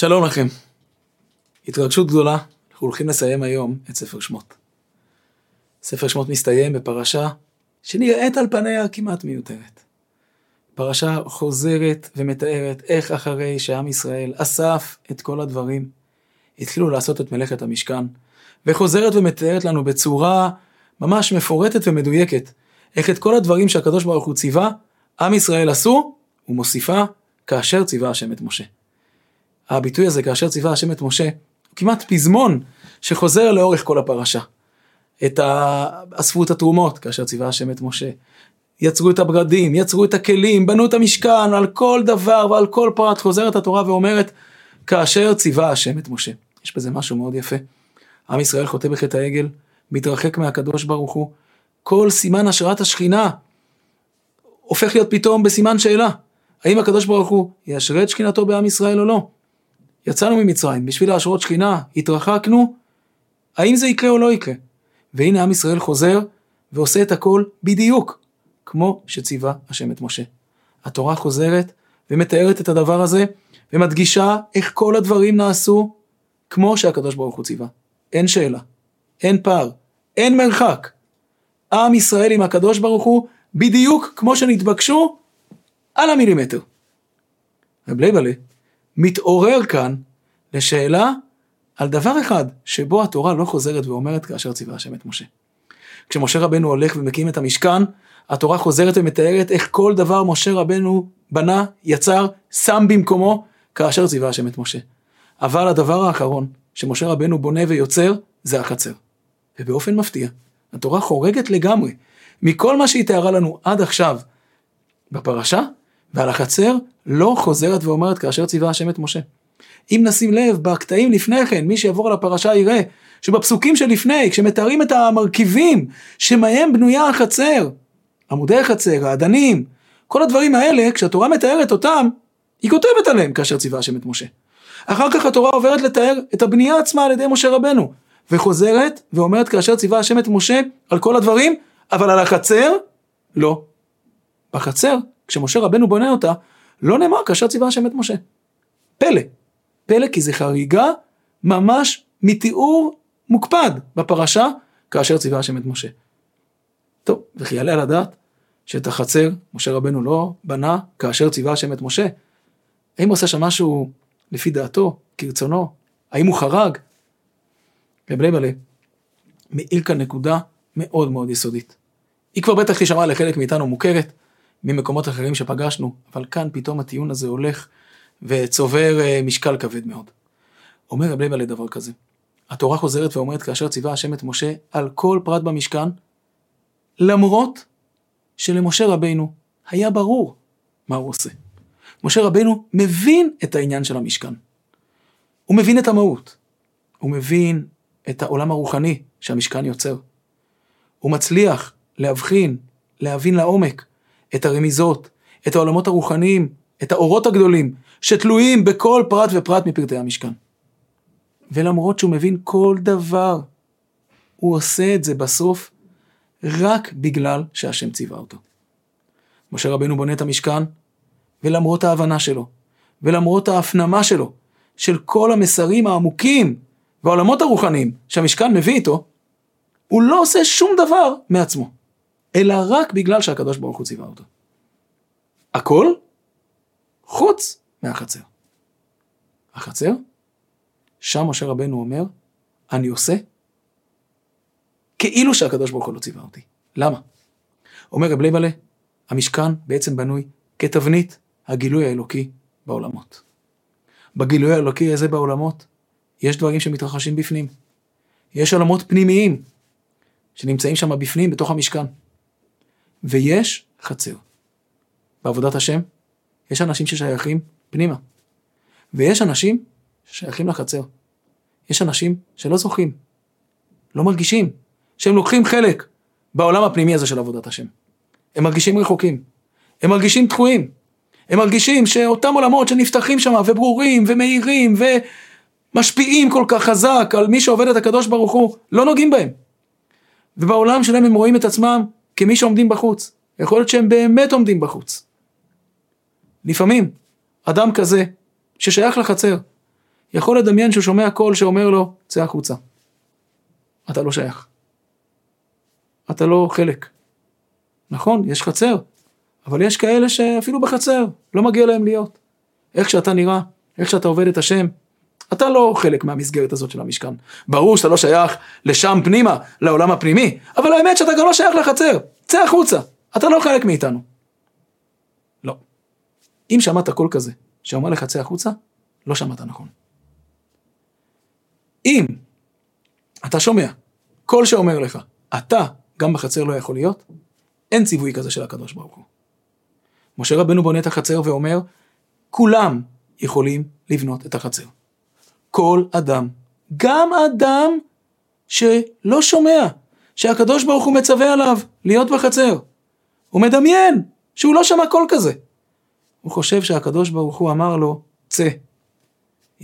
שלום לכם. התרגשות גדולה, אנחנו הולכים לסיים היום את ספר שמות. ספר שמות מסתיים בפרשה שנראית על פניה כמעט מיותרת. פרשה חוזרת ומתארת איך אחרי שעם ישראל אסף את כל הדברים, התחילו לעשות את מלאכת המשכן, וחוזרת ומתארת לנו בצורה ממש מפורטת ומדויקת, איך את כל הדברים שהקדוש ברוך הוא ציווה, עם ישראל עשו, ומוסיפה, כאשר ציווה השם את משה. הביטוי הזה, כאשר ציווה השם את משה, הוא כמעט פזמון שחוזר לאורך כל הפרשה. את ה... אספו את התרומות, כאשר ציווה השם את משה. יצרו את הבגדים, יצרו את הכלים, בנו את המשכן, על כל דבר ועל כל פרט חוזרת התורה ואומרת, כאשר ציווה השם את משה. יש בזה משהו מאוד יפה. עם ישראל חוטא בחטא העגל, מתרחק מהקדוש ברוך הוא, כל סימן השראת השכינה הופך להיות פתאום בסימן שאלה. האם הקדוש ברוך הוא ישרה את שכינתו בעם ישראל או לא? יצאנו ממצרים בשביל להשרות שכינה, התרחקנו, האם זה יקרה או לא יקרה? והנה עם ישראל חוזר ועושה את הכל בדיוק כמו שציווה השם את משה. התורה חוזרת ומתארת את הדבר הזה ומדגישה איך כל הדברים נעשו כמו שהקדוש ברוך הוא ציווה. אין שאלה, אין פער, אין מרחק. עם ישראל עם הקדוש ברוך הוא בדיוק כמו שנתבקשו על המילימטר. רב לייבלה מתעורר כאן לשאלה על דבר אחד שבו התורה לא חוזרת ואומרת כאשר ציווה השם את משה. כשמשה רבנו הולך ומקים את המשכן, התורה חוזרת ומתארת איך כל דבר משה רבנו בנה, יצר, שם במקומו, כאשר ציווה השם את משה. אבל הדבר האחרון שמשה רבנו בונה ויוצר, זה החצר. ובאופן מפתיע, התורה חורגת לגמרי מכל מה שהיא תיארה לנו עד עכשיו בפרשה, ועל החצר לא חוזרת ואומרת כאשר ציווה השם את משה. אם נשים לב, בקטעים לפני כן, מי שיעבור על הפרשה יראה שבפסוקים שלפני, כשמתארים את המרכיבים שמהם בנויה החצר, עמודי החצר, האדנים, כל הדברים האלה, כשהתורה מתארת אותם, היא כותבת עליהם כאשר ציווה השם את משה. אחר כך התורה עוברת לתאר את הבנייה עצמה על ידי משה רבנו, וחוזרת ואומרת כאשר ציווה השם את משה על כל הדברים, אבל על החצר, לא. בחצר, כשמשה רבנו בונה אותה, לא נאמר כאשר ציווה השם את משה. פלא. פלא כי זה חריגה ממש מתיאור מוקפד בפרשה כאשר ציווה השם את משה. טוב, וכי יעלה על הדעת שאת החצר משה רבנו לא בנה כאשר ציווה השם את משה. האם הוא עושה שם משהו לפי דעתו, כרצונו? האם הוא חרג? רב לייבלה מעיר כאן נקודה מאוד מאוד יסודית. היא כבר בטח תשמע לחלק מאיתנו מוכרת ממקומות אחרים שפגשנו, אבל כאן פתאום הטיעון הזה הולך וצובר אה, משקל כבד מאוד. אומר רב לייבלה דבר כזה, התורה חוזרת ואומרת כאשר ציווה השם את משה על כל פרט במשכן, למרות שלמשה רבינו היה ברור מה הוא עושה. משה רבינו מבין את העניין של המשכן. הוא מבין את המהות. הוא מבין את העולם הרוחני שהמשכן יוצר. הוא מצליח להבחין, להבין לעומק את הרמיזות, את העולמות הרוחניים, את האורות הגדולים, שתלויים בכל פרט ופרט מפרטי המשכן. ולמרות שהוא מבין כל דבר, הוא עושה את זה בסוף רק בגלל שהשם ציווה אותו. משה רבנו בונה את המשכן, ולמרות ההבנה שלו, ולמרות ההפנמה שלו, של כל המסרים העמוקים והעולמות הרוחניים שהמשכן מביא איתו, הוא לא עושה שום דבר מעצמו, אלא רק בגלל שהקדוש ברוך הוא ציווה אותו. הכל חוץ מהחצר. החצר, שם משה רבנו אומר, אני עושה כאילו שהקדוש ברוך הוא לא ציווה אותי. למה? אומר רב לייבלה, המשכן בעצם בנוי כתבנית הגילוי האלוקי בעולמות. בגילוי האלוקי הזה בעולמות, יש דברים שמתרחשים בפנים. יש עולמות פנימיים שנמצאים שם בפנים, בתוך המשכן. ויש חצר. בעבודת השם, יש אנשים ששייכים פנימה. ויש אנשים ששייכים לחצר. יש אנשים שלא זוכים, לא מרגישים, שהם לוקחים חלק בעולם הפנימי הזה של עבודת השם. הם מרגישים רחוקים, הם מרגישים דחויים, הם מרגישים שאותם עולמות שנפתחים שם וברורים ומאירים ומשפיעים כל כך חזק על מי שעובד את הקדוש ברוך הוא, לא נוגעים בהם. ובעולם שלהם הם רואים את עצמם כמי שעומדים בחוץ. יכול להיות שהם באמת עומדים בחוץ. לפעמים, אדם כזה, ששייך לחצר, יכול לדמיין שהוא שומע קול שאומר לו, צא החוצה. אתה לא שייך. אתה לא חלק. נכון, יש חצר, אבל יש כאלה שאפילו בחצר, לא מגיע להם להיות. איך שאתה נראה, איך שאתה עובד את השם, אתה לא חלק מהמסגרת הזאת של המשכן. ברור שאתה לא שייך לשם פנימה, לעולם הפנימי, אבל האמת שאתה גם לא שייך לחצר. צא החוצה, אתה לא חלק מאיתנו. לא. אם שמעת קול כזה, שאומר לך צא החוצה, לא שמעת נכון. אם אתה שומע קול שאומר לך, אתה גם בחצר לא יכול להיות, אין ציווי כזה של הקדוש ברוך הוא. משה רבנו בונה את החצר ואומר, כולם יכולים לבנות את החצר. כל אדם, גם אדם שלא שומע, שהקדוש ברוך הוא מצווה עליו להיות בחצר. הוא מדמיין שהוא לא שמע קול כזה. הוא חושב שהקדוש ברוך הוא אמר לו, צא.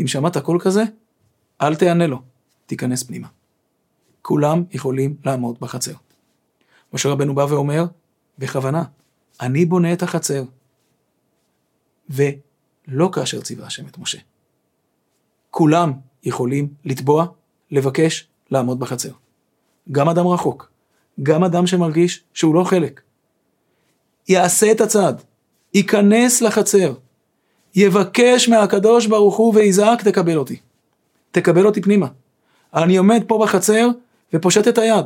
אם שמעת קול כזה, אל תענה לו, תיכנס פנימה. כולם יכולים לעמוד בחצר. משה רבנו בא ואומר, בכוונה, אני בונה את החצר. ולא כאשר ציווה השם את משה. כולם יכולים לתבוע, לבקש, לעמוד בחצר. גם אדם רחוק, גם אדם שמרגיש שהוא לא חלק. יעשה את הצעד, ייכנס לחצר, יבקש מהקדוש ברוך הוא ויזעק תקבל אותי. תקבל אותי פנימה. אני עומד פה בחצר ופושט את היד,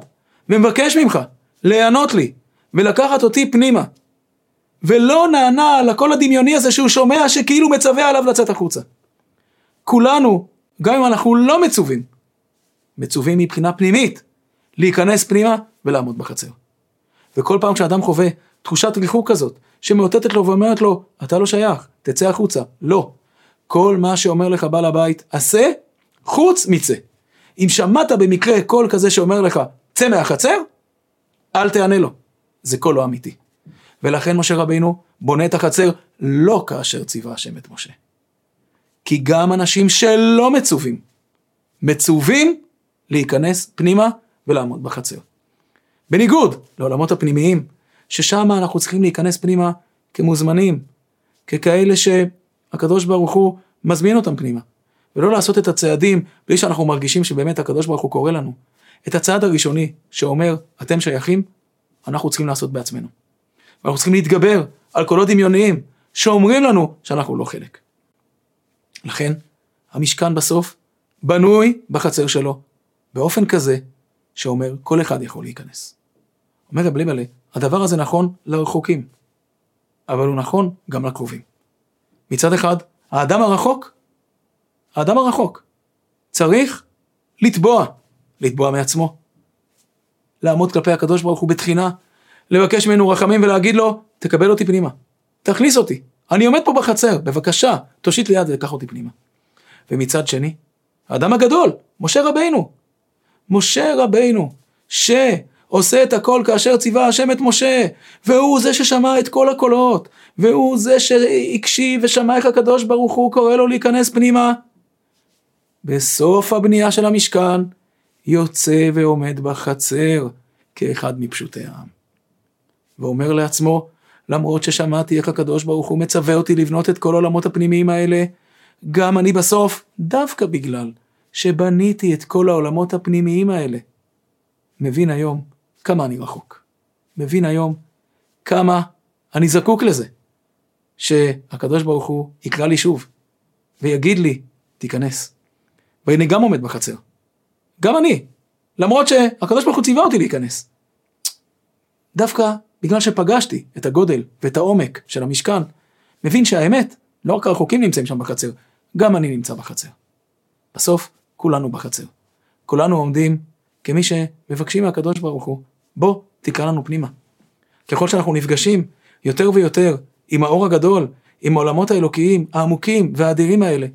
ומבקש ממך להיענות לי, ולקחת אותי פנימה. ולא נענה לקול הדמיוני הזה שהוא שומע שכאילו מצווה עליו לצאת החוצה. כולנו, גם אם אנחנו לא מצווים, מצווים מבחינה פנימית, להיכנס פנימה ולעמוד בחצר. וכל פעם כשאדם חווה תחושת ריחוק כזאת, שמאותתת לו ואומרת לו, אתה לא שייך, תצא החוצה. לא. כל מה שאומר לך בעל הבית, עשה, חוץ מצא. אם שמעת במקרה קול כזה שאומר לך, צא מהחצר, אל תענה לו. זה קול לא אמיתי. ולכן משה רבינו בונה את החצר לא כאשר ציווה השם את משה. כי גם אנשים שלא מצווים, מצווים להיכנס פנימה ולעמוד בחצר. בניגוד לעולמות הפנימיים, ששם אנחנו צריכים להיכנס פנימה כמוזמנים, ככאלה שהקדוש ברוך הוא מזמין אותם פנימה. ולא לעשות את הצעדים בלי שאנחנו מרגישים שבאמת הקדוש ברוך הוא קורא לנו. את הצעד הראשוני שאומר, אתם שייכים, אנחנו צריכים לעשות בעצמנו. ואנחנו צריכים להתגבר על קולות דמיוניים שאומרים לנו שאנחנו לא חלק. לכן, המשכן בסוף בנוי בחצר שלו, באופן כזה שאומר, כל אחד יכול להיכנס. אומר רב ליבלה, הדבר הזה נכון לרחוקים, אבל הוא נכון גם לקרובים. מצד אחד, האדם הרחוק, האדם הרחוק, צריך לתבוע, לתבוע מעצמו, לעמוד כלפי הקדוש ברוך הוא בתחינה, לבקש ממנו רחמים ולהגיד לו, תקבל אותי פנימה, תכניס אותי, אני עומד פה בחצר, בבקשה, תושיט לי יד וקח אותי פנימה. ומצד שני, האדם הגדול, משה רבינו, משה רבינו, שעושה את הכל כאשר ציווה השם את משה, והוא זה ששמע את כל הקולות, והוא זה שהקשיב ושמע איך הקדוש ברוך הוא קורא לו להיכנס פנימה. בסוף הבנייה של המשכן, יוצא ועומד בחצר כאחד מפשוטי העם. ואומר לעצמו, למרות ששמעתי איך הקדוש ברוך הוא מצווה אותי לבנות את כל העולמות הפנימיים האלה, גם אני בסוף, דווקא בגלל שבניתי את כל העולמות הפנימיים האלה, מבין היום כמה אני רחוק. מבין היום כמה אני זקוק לזה. שהקדוש ברוך הוא יקרא לי שוב, ויגיד לי, תיכנס. ואני גם עומד בחצר. גם אני. למרות שהקדוש ברוך הוא ציווה אותי להיכנס. דווקא בגלל שפגשתי את הגודל ואת העומק של המשכן, מבין שהאמת, לא רק הרחוקים נמצאים שם בחצר, גם אני נמצא בחצר. בסוף, כולנו בחצר. כולנו עומדים כמי שמבקשים מהקדוש ברוך הוא, בוא, תקרא לנו פנימה. ככל שאנחנו נפגשים יותר ויותר עם האור הגדול, עם העולמות האלוקיים, העמוקים והאדירים האלה,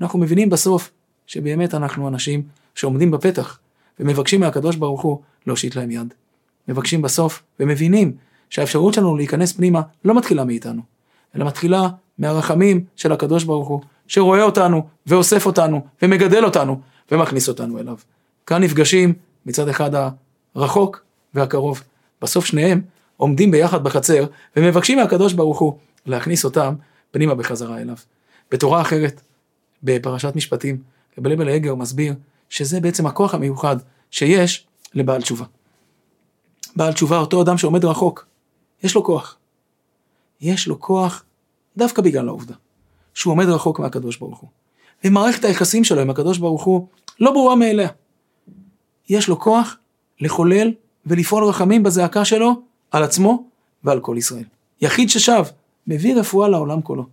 אנחנו מבינים בסוף שבאמת אנחנו אנשים שעומדים בפתח ומבקשים מהקדוש ברוך הוא להושיט להם יד. מבקשים בסוף ומבינים שהאפשרות שלנו להיכנס פנימה לא מתחילה מאיתנו, אלא מתחילה מהרחמים של הקדוש ברוך הוא, שרואה אותנו ואוסף אותנו ומגדל אותנו ומכניס אותנו אליו. כאן נפגשים מצד אחד הרחוק והקרוב. בסוף שניהם עומדים ביחד בחצר ומבקשים מהקדוש ברוך הוא להכניס אותם פנימה בחזרה אליו. בתורה אחרת, בפרשת משפטים, רבי לבל הגר מסביר שזה בעצם הכוח המיוחד שיש לבעל תשובה. בעל תשובה, אותו אדם שעומד רחוק, יש לו כוח. יש לו כוח דווקא בגלל העובדה שהוא עומד רחוק מהקדוש ברוך הוא. ומערכת היחסים שלו עם הקדוש ברוך הוא לא ברורה מאליה. יש לו כוח לחולל ולפעול רחמים בזעקה שלו על עצמו ועל כל ישראל. יחיד ששב, מביא רפואה לעולם כולו.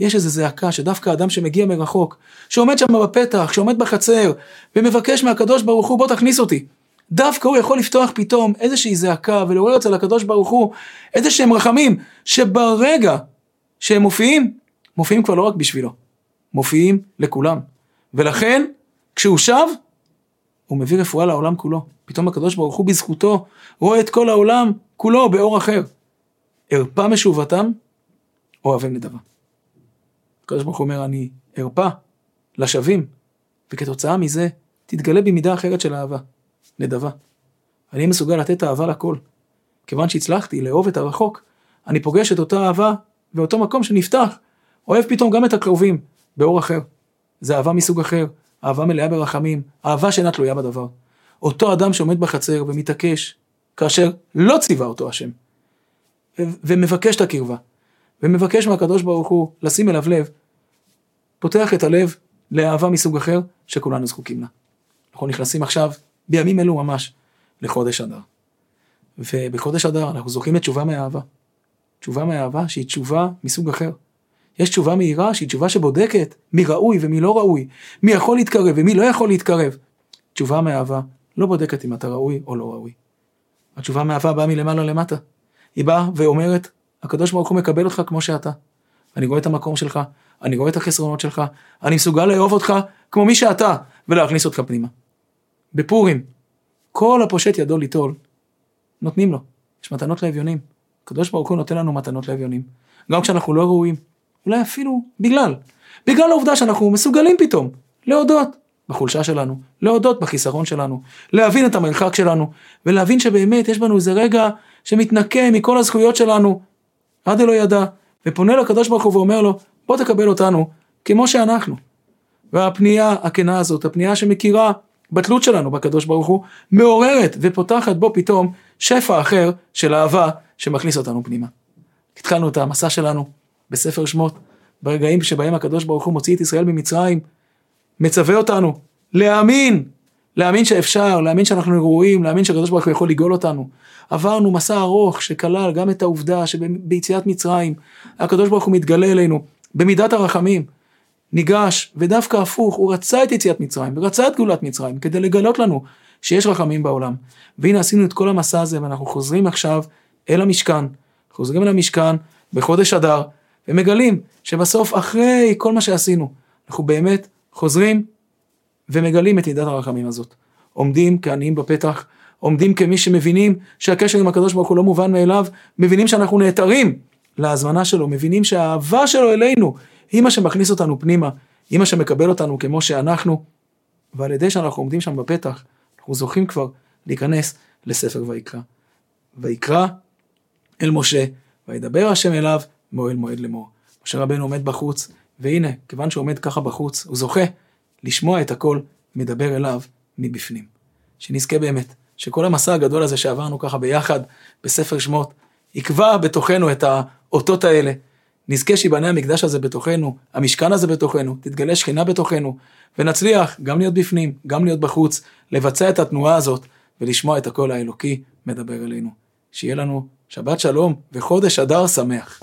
יש איזו זעקה שדווקא אדם שמגיע מרחוק, שעומד שם בפתח, שעומד בחצר, ומבקש מהקדוש ברוך הוא בוא תכניס אותי. דווקא הוא יכול לפתוח פתאום איזושהי זעקה ולעורר אצל הקדוש ברוך הוא איזה שהם רחמים, שברגע שהם מופיעים, מופיעים כבר לא רק בשבילו, מופיעים לכולם. ולכן, כשהוא שב, הוא מביא רפואה לעולם כולו. פתאום הקדוש ברוך הוא בזכותו רואה את כל העולם כולו באור אחר. ארפה משובתם, אוהבי נדבה. הקדוש ברוך הוא אומר, אני ארפה לשווים, וכתוצאה מזה תתגלה בי מידה אחרת של אהבה, נדבה. אני מסוגל לתת אהבה לכל. כיוון שהצלחתי לאהוב את הרחוק, אני פוגש את אותה אהבה באותו מקום שנפתח, אוהב פתאום גם את הקרובים, באור אחר. זה אהבה מסוג אחר, אהבה מלאה ברחמים, אהבה שאינה תלויה בדבר. אותו אדם שעומד בחצר ומתעקש, כאשר לא ציווה אותו השם, ומבקש את הקרבה, ומבקש מהקדוש ברוך הוא לשים אליו לב, פותח את הלב לאהבה מסוג אחר שכולנו זקוקים לה. אנחנו נכנסים עכשיו, בימים אלו ממש, לחודש אדר. ובחודש אדר אנחנו זוכים את תשובה מאהבה. תשובה מאהבה שהיא תשובה מסוג אחר. יש תשובה מהירה שהיא תשובה שבודקת מי ראוי ומי לא ראוי, מי יכול להתקרב ומי לא יכול להתקרב. תשובה מאהבה לא בודקת אם אתה ראוי או לא ראוי. התשובה מאהבה באה מלמעלה למטה. היא באה ואומרת, הקדוש ברוך הוא מקבל אותך כמו שאתה. אני רואה את המקום שלך, אני רואה את החסרונות שלך, אני מסוגל לאהוב אותך כמו מי שאתה, ולהכניס אותך פנימה. בפורים, כל הפושט ידו ליטול, נותנים לו. יש מתנות לאביונים. הקדוש ברוך הוא נותן לנו מתנות לאביונים. גם כשאנחנו לא ראויים. אולי אפילו בגלל. בגלל העובדה שאנחנו מסוגלים פתאום להודות בחולשה שלנו, להודות בחיסרון שלנו, להבין את המרחק שלנו, ולהבין שבאמת יש בנו איזה רגע שמתנקה מכל הזכויות שלנו, עד אלו ידע, ופונה לקדוש ברוך הוא ואומר לו, בוא תקבל אותנו כמו שאנחנו. והפנייה הכנה הזאת, הפנייה שמכירה בתלות שלנו בקדוש ברוך הוא, מעוררת ופותחת בו פתאום שפע אחר של אהבה שמכניס אותנו פנימה. התחלנו את המסע שלנו בספר שמות, ברגעים שבהם הקדוש ברוך הוא מוציא את ישראל ממצרים, מצווה אותנו להאמין, להאמין שאפשר, להאמין שאנחנו ראויים, להאמין שהקדוש ברוך הוא יכול לגאול אותנו. עברנו מסע ארוך שכלל גם את העובדה שביציאת מצרים, הקדוש ברוך הוא מתגלה אלינו במידת הרחמים. ניגש, ודווקא הפוך, הוא רצה את יציאת מצרים, ורצה את גאולת מצרים, כדי לגלות לנו שיש רחמים בעולם. והנה עשינו את כל המסע הזה, ואנחנו חוזרים עכשיו אל המשכן, חוזרים אל המשכן בחודש אדר, ומגלים שבסוף, אחרי כל מה שעשינו, אנחנו באמת חוזרים ומגלים את ידת הרחמים הזאת. עומדים כעניים בפתח, עומדים כמי שמבינים שהקשר עם הקדוש ברוך הוא לא מובן מאליו, מבינים שאנחנו נעתרים להזמנה שלו, מבינים שהאהבה שלו אלינו היא מה שמכניס אותנו פנימה, היא מה שמקבל אותנו כמו שאנחנו, ועל ידי שאנחנו עומדים שם בפתח, אנחנו זוכים כבר להיכנס לספר ויקרא. ויקרא אל משה, וידבר השם אליו מאוהל מועד לאמור. משה רבנו עומד בחוץ, והנה, כיוון שהוא עומד ככה בחוץ, הוא זוכה לשמוע את הכל מדבר אליו מבפנים. שנזכה באמת, שכל המסע הגדול הזה שעברנו ככה ביחד בספר שמות, יקבע בתוכנו את האותות האלה. נזכה שיבנה המקדש הזה בתוכנו, המשכן הזה בתוכנו, תתגלה שכינה בתוכנו, ונצליח גם להיות בפנים, גם להיות בחוץ, לבצע את התנועה הזאת, ולשמוע את הקול האלוקי מדבר אלינו. שיהיה לנו שבת שלום וחודש אדר שמח.